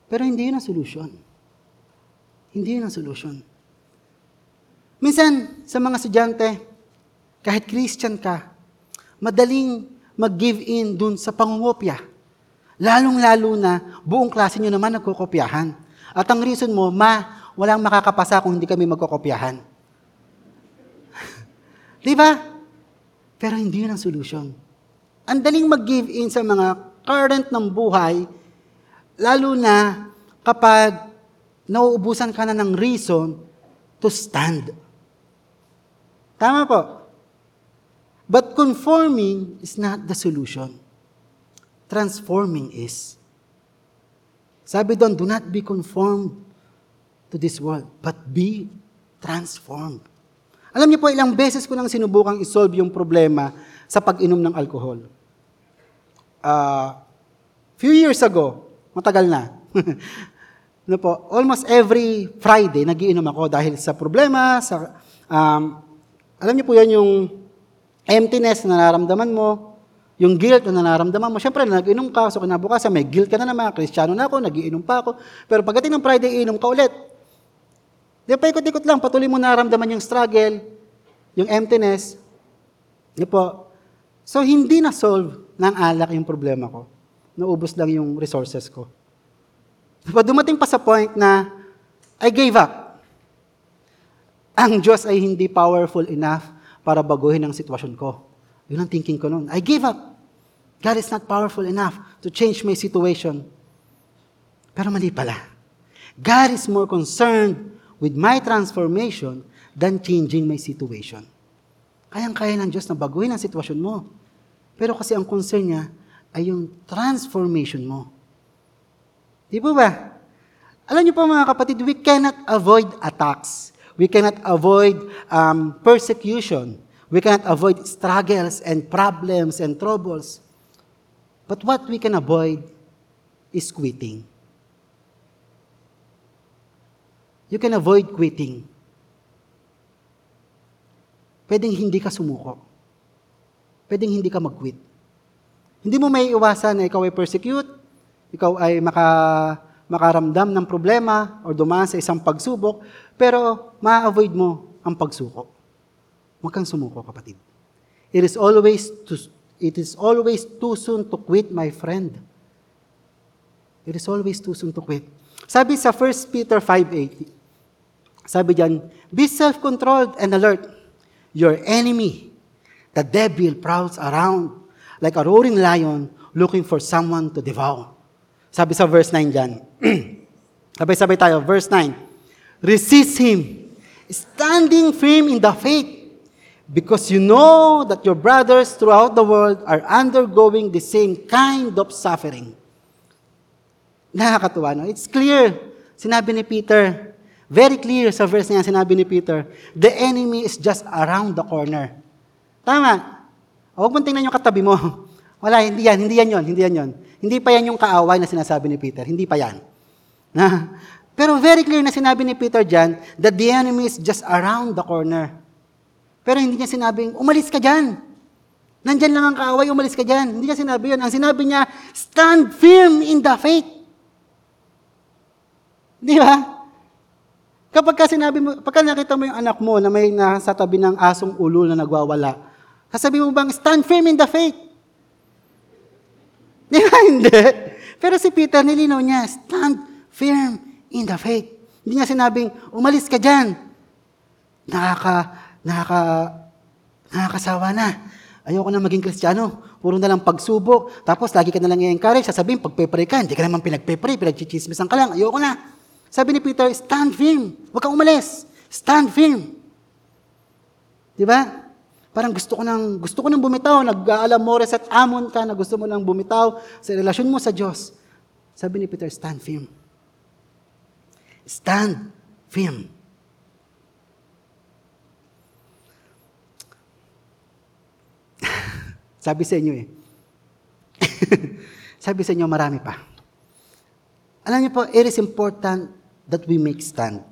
Pero hindi yun ang solution. Hindi yun ang solution. Minsan, sa mga estudyante, kahit Christian ka, madaling mag-give in dun sa pangungopya. Lalong-lalo na, buong klase nyo naman nagkukopyahan. At ang reason mo, ma, walang makakapasa kung hindi kami magkukopyahan. Di ba? Pero hindi yun ang solution. Ang daling mag-give in sa mga current ng buhay, lalo na kapag nauubusan ka na ng reason to stand. Tama po. But conforming is not the solution. Transforming is. Sabi doon, do not be conformed to this world, but be transformed. Alam niyo po, ilang beses ko nang sinubukang isolve yung problema sa pag-inom ng alcohol. Uh, few years ago, matagal na. no po, almost every Friday, nagiinom ako dahil sa problema, sa, um, alam niyo po yan yung emptiness na nararamdaman mo, yung guilt na nararamdaman mo. Siyempre, nag-inom ka, so kinabukasan, may guilt ka na naman, kristyano na ako, nagiinom pa ako. Pero pagdating ng Friday, iinom ka ulit. Di pa ikot-ikot lang, patuloy mo naramdaman yung struggle, yung emptiness. Di po. So, hindi na-solve ng alak yung problema ko. Naubos lang yung resources ko. Diba, dumating pa sa point na I gave up. Ang Diyos ay hindi powerful enough para baguhin ang sitwasyon ko. Yun ang thinking ko noon. I gave up. God is not powerful enough to change my situation. Pero mali pala. God is more concerned with my transformation than changing my situation. Kayang-kaya ng Diyos na baguhin ang sitwasyon mo. Pero kasi ang concern niya ay yung transformation mo. Di po ba? Alam niyo po mga kapatid, we cannot avoid attacks. We cannot avoid um, persecution. We cannot avoid struggles and problems and troubles. But what we can avoid is quitting. You can avoid quitting. Pwedeng hindi ka sumuko. Pwedeng hindi ka mag-quit. Hindi mo may iwasan na ikaw ay persecute, ikaw ay maka, makaramdam ng problema or dumaan sa isang pagsubok, pero ma-avoid mo ang pagsuko. Huwag kang sumuko, kapatid. It is always too, it is always too soon to quit, my friend. It is always too soon to quit. Sabi sa 1 Peter 5.8, sabi diyan, be self-controlled and alert. Your enemy, the devil, prowls around like a roaring lion looking for someone to devour. Sabi sa verse 9 diyan. Sabay-sabay tayo, verse 9. Resist him, standing firm in the faith, because you know that your brothers throughout the world are undergoing the same kind of suffering. Nakakatuwa, no? It's clear. Sinabi ni Peter, very clear sa verse na yan, sinabi ni Peter, the enemy is just around the corner. Tama. Huwag mong tingnan yung katabi mo. Wala, hindi yan, hindi yan yon, hindi yan yon. Hindi pa yan yung kaaway na sinasabi ni Peter. Hindi pa yan. Na, pero very clear na sinabi ni Peter dyan that the enemy is just around the corner. Pero hindi niya sinabing, umalis ka dyan. Nandyan lang ang kaaway, umalis ka dyan. Hindi niya sinabi yun. Ang sinabi niya, stand firm in the faith. Di ba? Kapag ka sinabi mo, pagka nakita mo yung anak mo na may nasa tabi ng asong ulo na nagwawala, sasabi mo bang, stand firm in the faith? Di ba? Hindi. Pero si Peter, nilinaw niya, stand firm in the faith. Hindi niya sinabing, umalis ka dyan. Nakaka, nakaka, nakakasawa na. Ayoko na maging kristyano. Puro na lang pagsubok. Tapos lagi ka na lang i-encourage. Sasabihin, pagpe-pray ka, hindi ka naman pinagpe-pray, pinagchichismisan ka lang. Ayoko na. Sabi ni Peter, stand firm. Huwag kang umalis. Stand firm. Di ba? Parang gusto ko nang, gusto ko nang bumitaw. Nag-aalam mores at amon ka na gusto mo nang bumitaw sa relasyon mo sa Diyos. Sabi ni Peter, stand firm. Stand firm. Sabi sa inyo eh. Sabi sa inyo, marami pa. Alam niyo po, it is important that we make stand.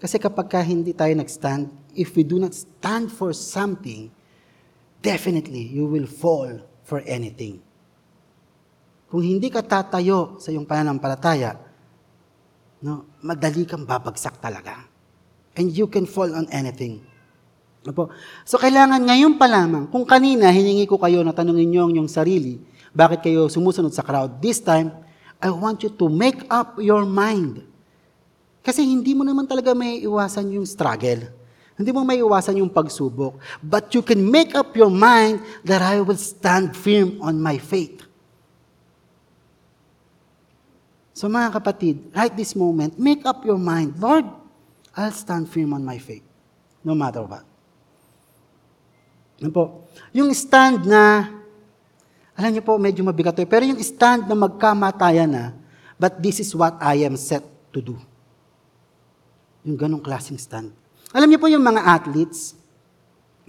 Kasi kapag ka hindi tayo nag-stand, if we do not stand for something, definitely you will fall for anything. Kung hindi ka tatayo sa iyong pananampalataya, no, madali kang babagsak talaga. And you can fall on anything. Opo. So kailangan ngayon pa lamang, kung kanina hiningi ko kayo na tanungin niyo ang inyong sarili, bakit kayo sumusunod sa crowd? This time, I want you to make up your mind. Kasi hindi mo naman talaga may iwasan yung struggle. Hindi mo may iwasan yung pagsubok. But you can make up your mind that I will stand firm on my faith. So mga kapatid, right this moment, make up your mind, Lord, I'll stand firm on my faith. No matter what. Ano po? Yung stand na, alam niyo po, medyo mabigat to, pero yung stand na magkamatayan na, but this is what I am set to do. Yung ganong klaseng stand. Alam niyo po yung mga athletes,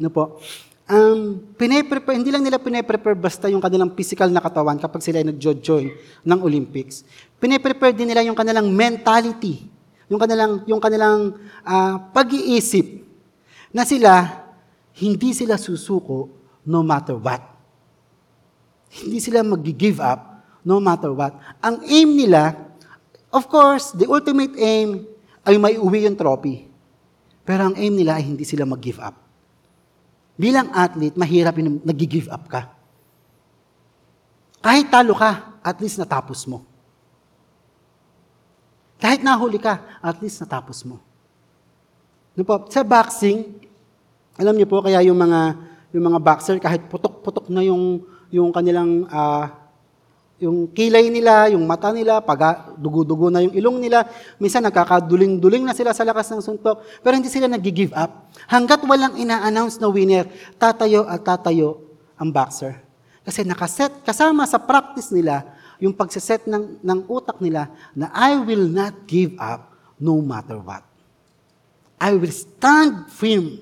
ano po, um, pine-prepare, hindi lang nila pine-prepare basta yung kanilang physical na katawan kapag sila ay nag-join ng Olympics. Pine-prepare din nila yung kanilang mentality, yung kanilang, yung kanilang uh, pag-iisip na sila, hindi sila susuko no matter what. Hindi sila mag-give up no matter what. Ang aim nila, of course, the ultimate aim ay may uwi yung trophy. Pero ang aim nila ay hindi sila mag-give up. Bilang athlete, mahirap yung nag-give up ka. Kahit talo ka, at least natapos mo. Kahit nahuli ka, at least natapos mo. No po, sa boxing, alam niyo po, kaya yung mga, yung mga boxer, kahit putok-putok na yung, yung kanilang uh, yung kilay nila, yung mata nila, pag dugo-dugo na yung ilong nila, minsan nagkakaduling-duling na sila sa lakas ng suntok, pero hindi sila nag-give up. Hanggat walang ina-announce na winner, tatayo at tatayo ang boxer. Kasi nakaset, kasama sa practice nila, yung pagsaset ng, ng utak nila na I will not give up no matter what. I will stand firm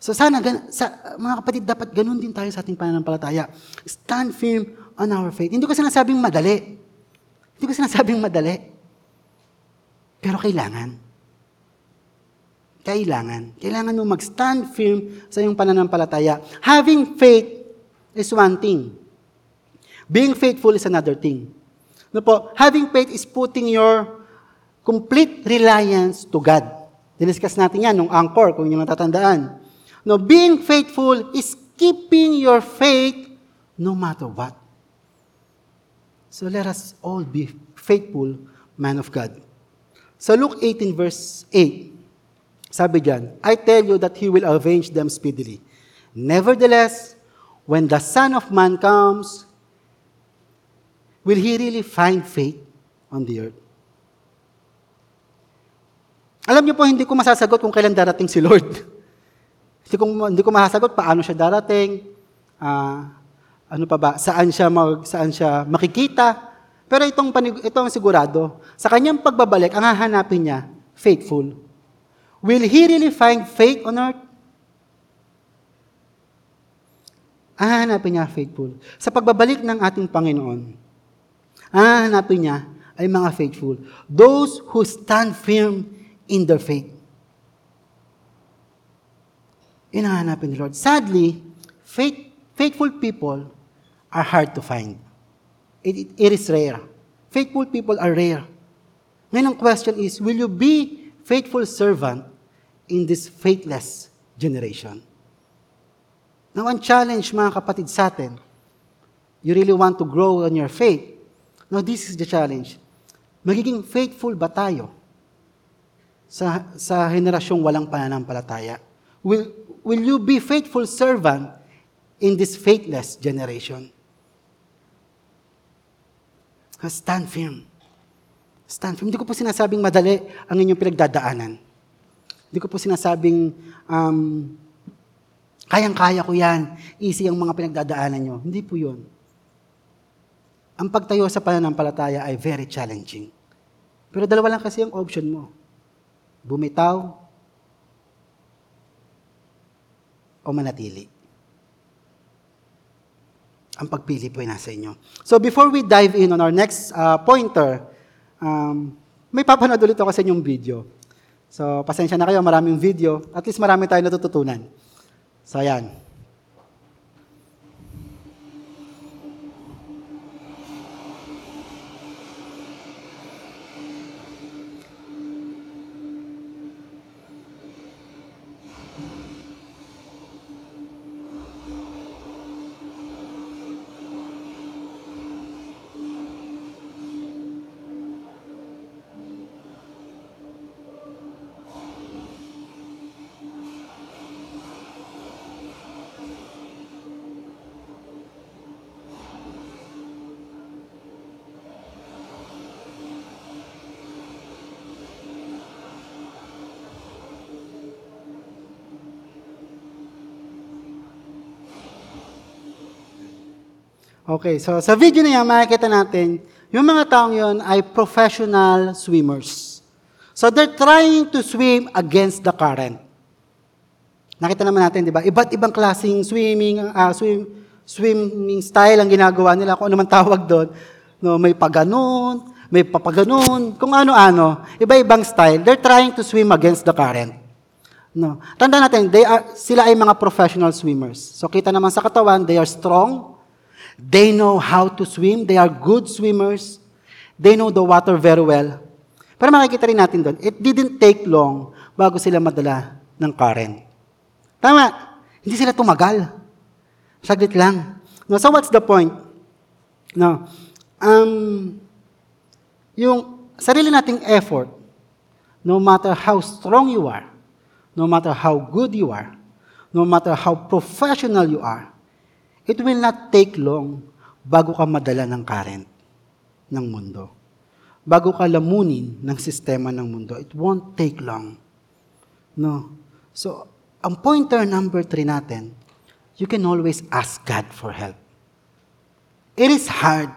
So sana, sa, mga kapatid, dapat ganun din tayo sa ating pananampalataya. Stand firm on our faith. Hindi ko sinasabing madali. Hindi ko sinasabing madali. Pero kailangan. Kailangan. Kailangan mo mag-stand firm sa iyong pananampalataya. Having faith is one thing. Being faithful is another thing. No po, having faith is putting your complete reliance to God. Diniscuss natin yan nung anchor, kung yung natatandaan. No, being faithful is keeping your faith no matter what. So let us all be faithful man of God. Sa Luke 18 verse 8, sabi diyan, I tell you that he will avenge them speedily. Nevertheless, when the Son of Man comes, will he really find faith on the earth? Alam niyo po, hindi ko masasagot kung kailan darating si Lord. hindi, ko, hindi ko masasagot paano siya darating, uh, ano pa ba, saan siya, mag, saan siya makikita. Pero itong, panig, itong sigurado, sa kanyang pagbabalik, ang hahanapin niya, faithful. Will he really find faith on earth? Hahanapin niya, faithful. Sa pagbabalik ng ating Panginoon, ang hahanapin niya ay mga faithful. Those who stand firm in their faith. Yun ang hanapin ni Lord. Sadly, faith, faithful people are hard to find. It, it, it is rare. Faithful people are rare. Ngayon ang question is, will you be faithful servant in this faithless generation? Now, ang challenge mga kapatid sa atin, you really want to grow on your faith. Now, this is the challenge. Magiging faithful ba tayo sa, sa henerasyong walang pananampalataya? Will, will you be faithful servant in this faithless generation? Stand firm. Stand firm. Hindi ko po sinasabing madali ang inyong pinagdadaanan. Hindi ko po sinasabing, um, kayang-kaya ko yan, easy ang mga pinagdadaanan nyo. Hindi po yun. Ang pagtayo sa pananampalataya ay very challenging. Pero dalawa lang kasi ang option mo. Bumitaw o manatili ang pagpili po ay nasa inyo. So before we dive in on our next uh, pointer, um, may papanood ulit ako sa inyong video. So pasensya na kayo, maraming video. At least marami tayo natututunan. So ayan. Okay, so sa video na yan, makikita natin, yung mga taong yon ay professional swimmers. So they're trying to swim against the current. Nakita naman natin, di ba? Iba't ibang klaseng swimming, uh, swim, swimming style ang ginagawa nila, kung ano man tawag doon. No, may paganon, may papaganon, kung ano-ano. Iba-ibang style. They're trying to swim against the current. No. Tanda natin, they are, sila ay mga professional swimmers. So kita naman sa katawan, they are strong, They know how to swim. They are good swimmers. They know the water very well. Pero makikita rin natin doon, it didn't take long bago sila madala ng current. Tama. Hindi sila tumagal. Saglit lang. No, so what's the point? No. Um, yung sarili nating effort, no matter how strong you are, no matter how good you are, no matter how professional you are, It will not take long bago ka madala ng current ng mundo. Bago ka lamunin ng sistema ng mundo. It won't take long. No. So, ang pointer number three natin, you can always ask God for help. It is hard,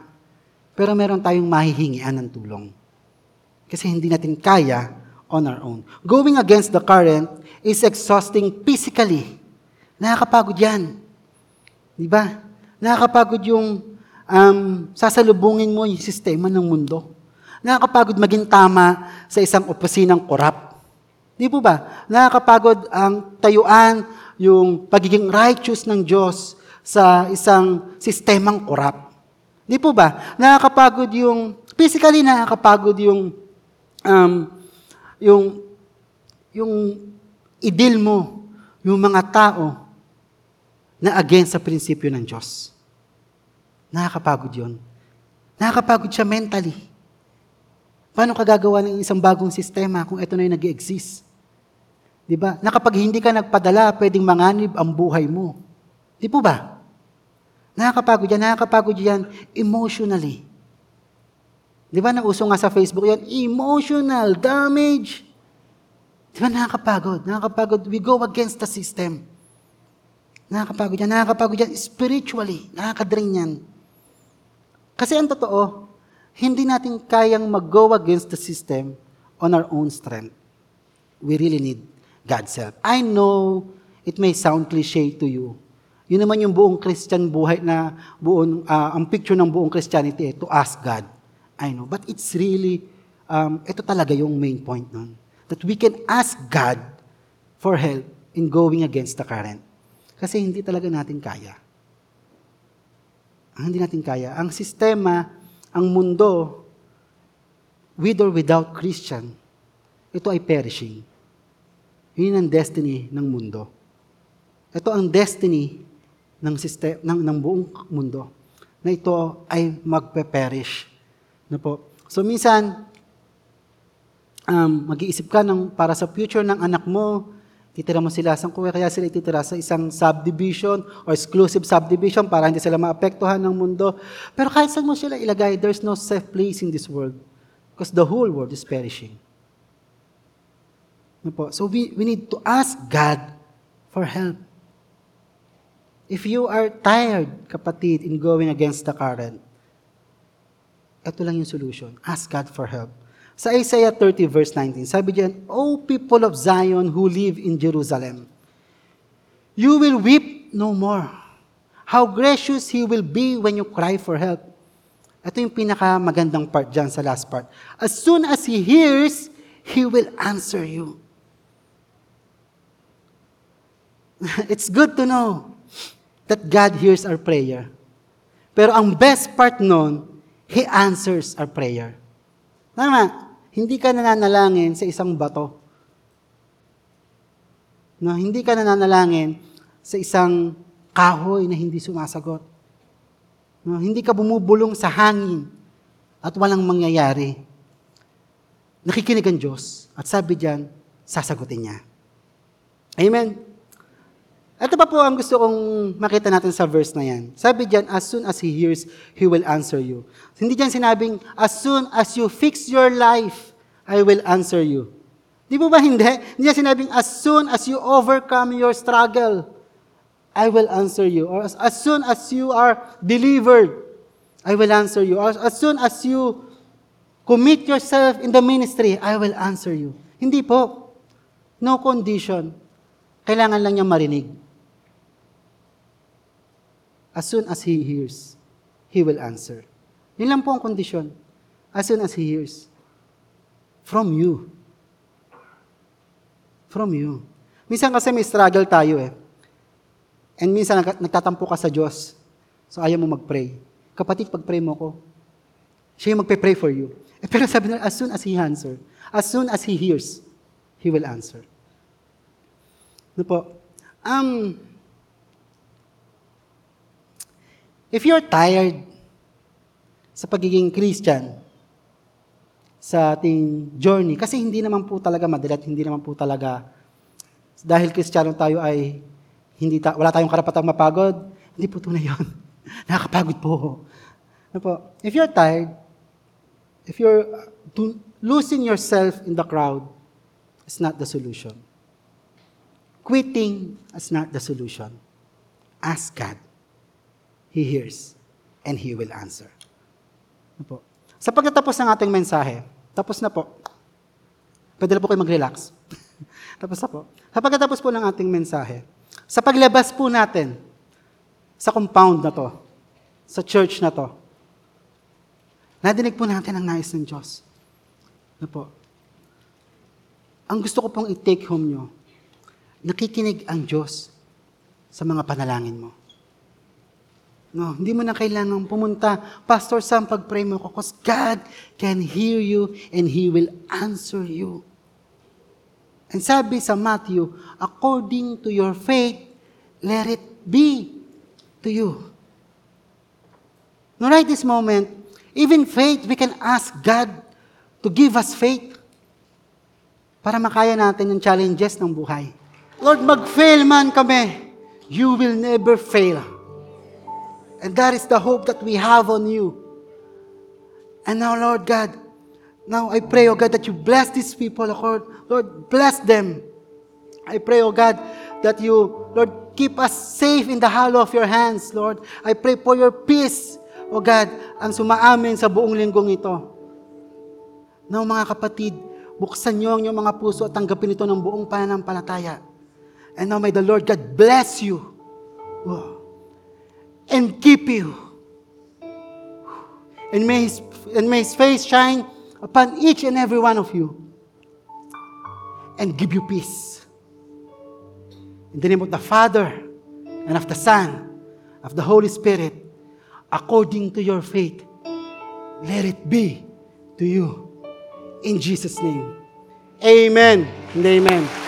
pero meron tayong mahihingian ng tulong. Kasi hindi natin kaya on our own. Going against the current is exhausting physically. Nakakapagod yan. Di ba? Nakakapagod yung um, sasalubungin mo yung sistema ng mundo. Nakakapagod maging tama sa isang opisinang korap. Di po ba? Nakakapagod ang tayuan yung pagiging righteous ng Diyos sa isang sistemang korap. Di po ba? Nakakapagod yung, physically nakakapagod yung, um, yung, yung idil mo, yung mga tao na against sa prinsipyo ng Diyos. Nakakapagod yun. Nakakapagod siya mentally. Paano ka gagawa ng isang bagong sistema kung ito na yung nag exist Di ba? Na kapag hindi ka nagpadala, pwedeng manganib ang buhay mo. Di po ba? Nakakapagod yan, nakakapagod yan emotionally. Di ba nauso nga sa Facebook yan, emotional damage. Di ba nakakapagod? Nakakapagod. We go against the system. Nakakapagod yan, nakakapagod yan spiritually. Nakakadrain yan. Kasi ang totoo, hindi natin kayang mag-go against the system on our own strength. We really need God's help. I know it may sound cliche to you. Yun naman yung buong Christian buhay na buong, uh, ang picture ng buong Christianity eh, to ask God. I know. But it's really, um, ito talaga yung main point nun. That we can ask God for help in going against the current. Kasi hindi talaga natin kaya. Ang hindi natin kaya. Ang sistema, ang mundo, with or without Christian, ito ay perishing. Yun ang destiny ng mundo. Ito ang destiny ng, system, ng, ng buong mundo na ito ay magpe-perish. Na po. So minsan, um, mag-iisip ka ng, para sa future ng anak mo, titira mo sila. Saan kaya sila ititira? Sa isang subdivision or exclusive subdivision para hindi sila maapektuhan ng mundo. Pero kahit saan mo sila ilagay, there's no safe place in this world. Because the whole world is perishing. Ano? So we, we need to ask God for help. If you are tired, kapatid, in going against the current, ito lang yung solution. Ask God for help. Sa Isaiah 30 verse 19, sabi diyan, O people of Zion who live in Jerusalem, you will weep no more. How gracious He will be when you cry for help. Ito yung pinakamagandang part dyan sa last part. As soon as He hears, He will answer you. It's good to know that God hears our prayer. Pero ang best part nun, He answers our prayer. Tama. Hindi ka nananalangin sa isang bato. No, hindi ka nananalangin sa isang kahoy na hindi sumasagot. No, hindi ka bumubulong sa hangin at walang mangyayari. Nakikinig ang Diyos at sabi diyan, sasagutin niya. Amen. Ito pa po ang gusto kong makita natin sa verse na yan. Sabi diyan, as soon as He hears, He will answer you. Hindi diyan sinabing, as soon as you fix your life, I will answer you. Di po ba hindi? Hindi diyan sinabing, as soon as you overcome your struggle, I will answer you. Or as, as soon as you are delivered, I will answer you. Or as soon as you commit yourself in the ministry, I will answer you. Hindi po. No condition. Kailangan lang niya marinig. As soon as he hears, he will answer. Yun lang po ang kondisyon. As soon as he hears. From you. From you. Minsan kasi may struggle tayo eh. And minsan nagtatampo ka sa Diyos. So ayaw mo mag-pray. Kapatid, pag-pray mo ko, siya yung magpe-pray for you. Eh, pero sabi na, as soon as He answer, as soon as He hears, He will answer. Ano po? Um, If you're tired sa pagiging Christian, sa ating journey, kasi hindi naman po talaga madali at hindi naman po talaga, dahil Kristiyano tayo ay hindi ta- wala tayong karapatang mapagod, hindi po tunay yun. Nakakapagod po. Ano po? If you're tired, if you're to, losing yourself in the crowd, is not the solution. Quitting is not the solution. Ask God. He hears, and He will answer. Po? Sa pagkatapos ng ating mensahe, tapos na po. Pwede na po kayo mag-relax. tapos na po. Sa pagkatapos po ng ating mensahe, sa paglabas po natin sa compound na to, sa church na to. Nadinig po natin ang nais ng Diyos. Ano po? Ang gusto ko pong i-take home nyo, nakikinig ang Diyos sa mga panalangin mo. No, hindi mo na kailangang pumunta, Pastor Sam, pag-pray mo ko, because God can hear you and He will answer you. And sabi sa Matthew, according to your faith, let it be to you. No, right this moment, even faith, we can ask God to give us faith para makaya natin yung challenges ng buhay. Lord, mag-fail man kami, you will never fail. And that is the hope that we have on you. And now, Lord God, now I pray, oh God, that you bless these people, Lord. Lord, bless them. I pray, oh God, that you, Lord, keep us safe in the hollow of your hands, Lord. I pray for your peace, oh God, ang sumaamin sa buong linggong ito. Now, mga kapatid, buksan niyo ang inyong mga puso at tanggapin ito ng buong pananampalataya. And now may the Lord God bless you. Oh. And keep you. And may, his, and may His face shine upon each and every one of you. And give you peace. In the name of the Father, and of the Son, of the Holy Spirit, according to your faith, let it be to you. In Jesus' name. Amen and amen.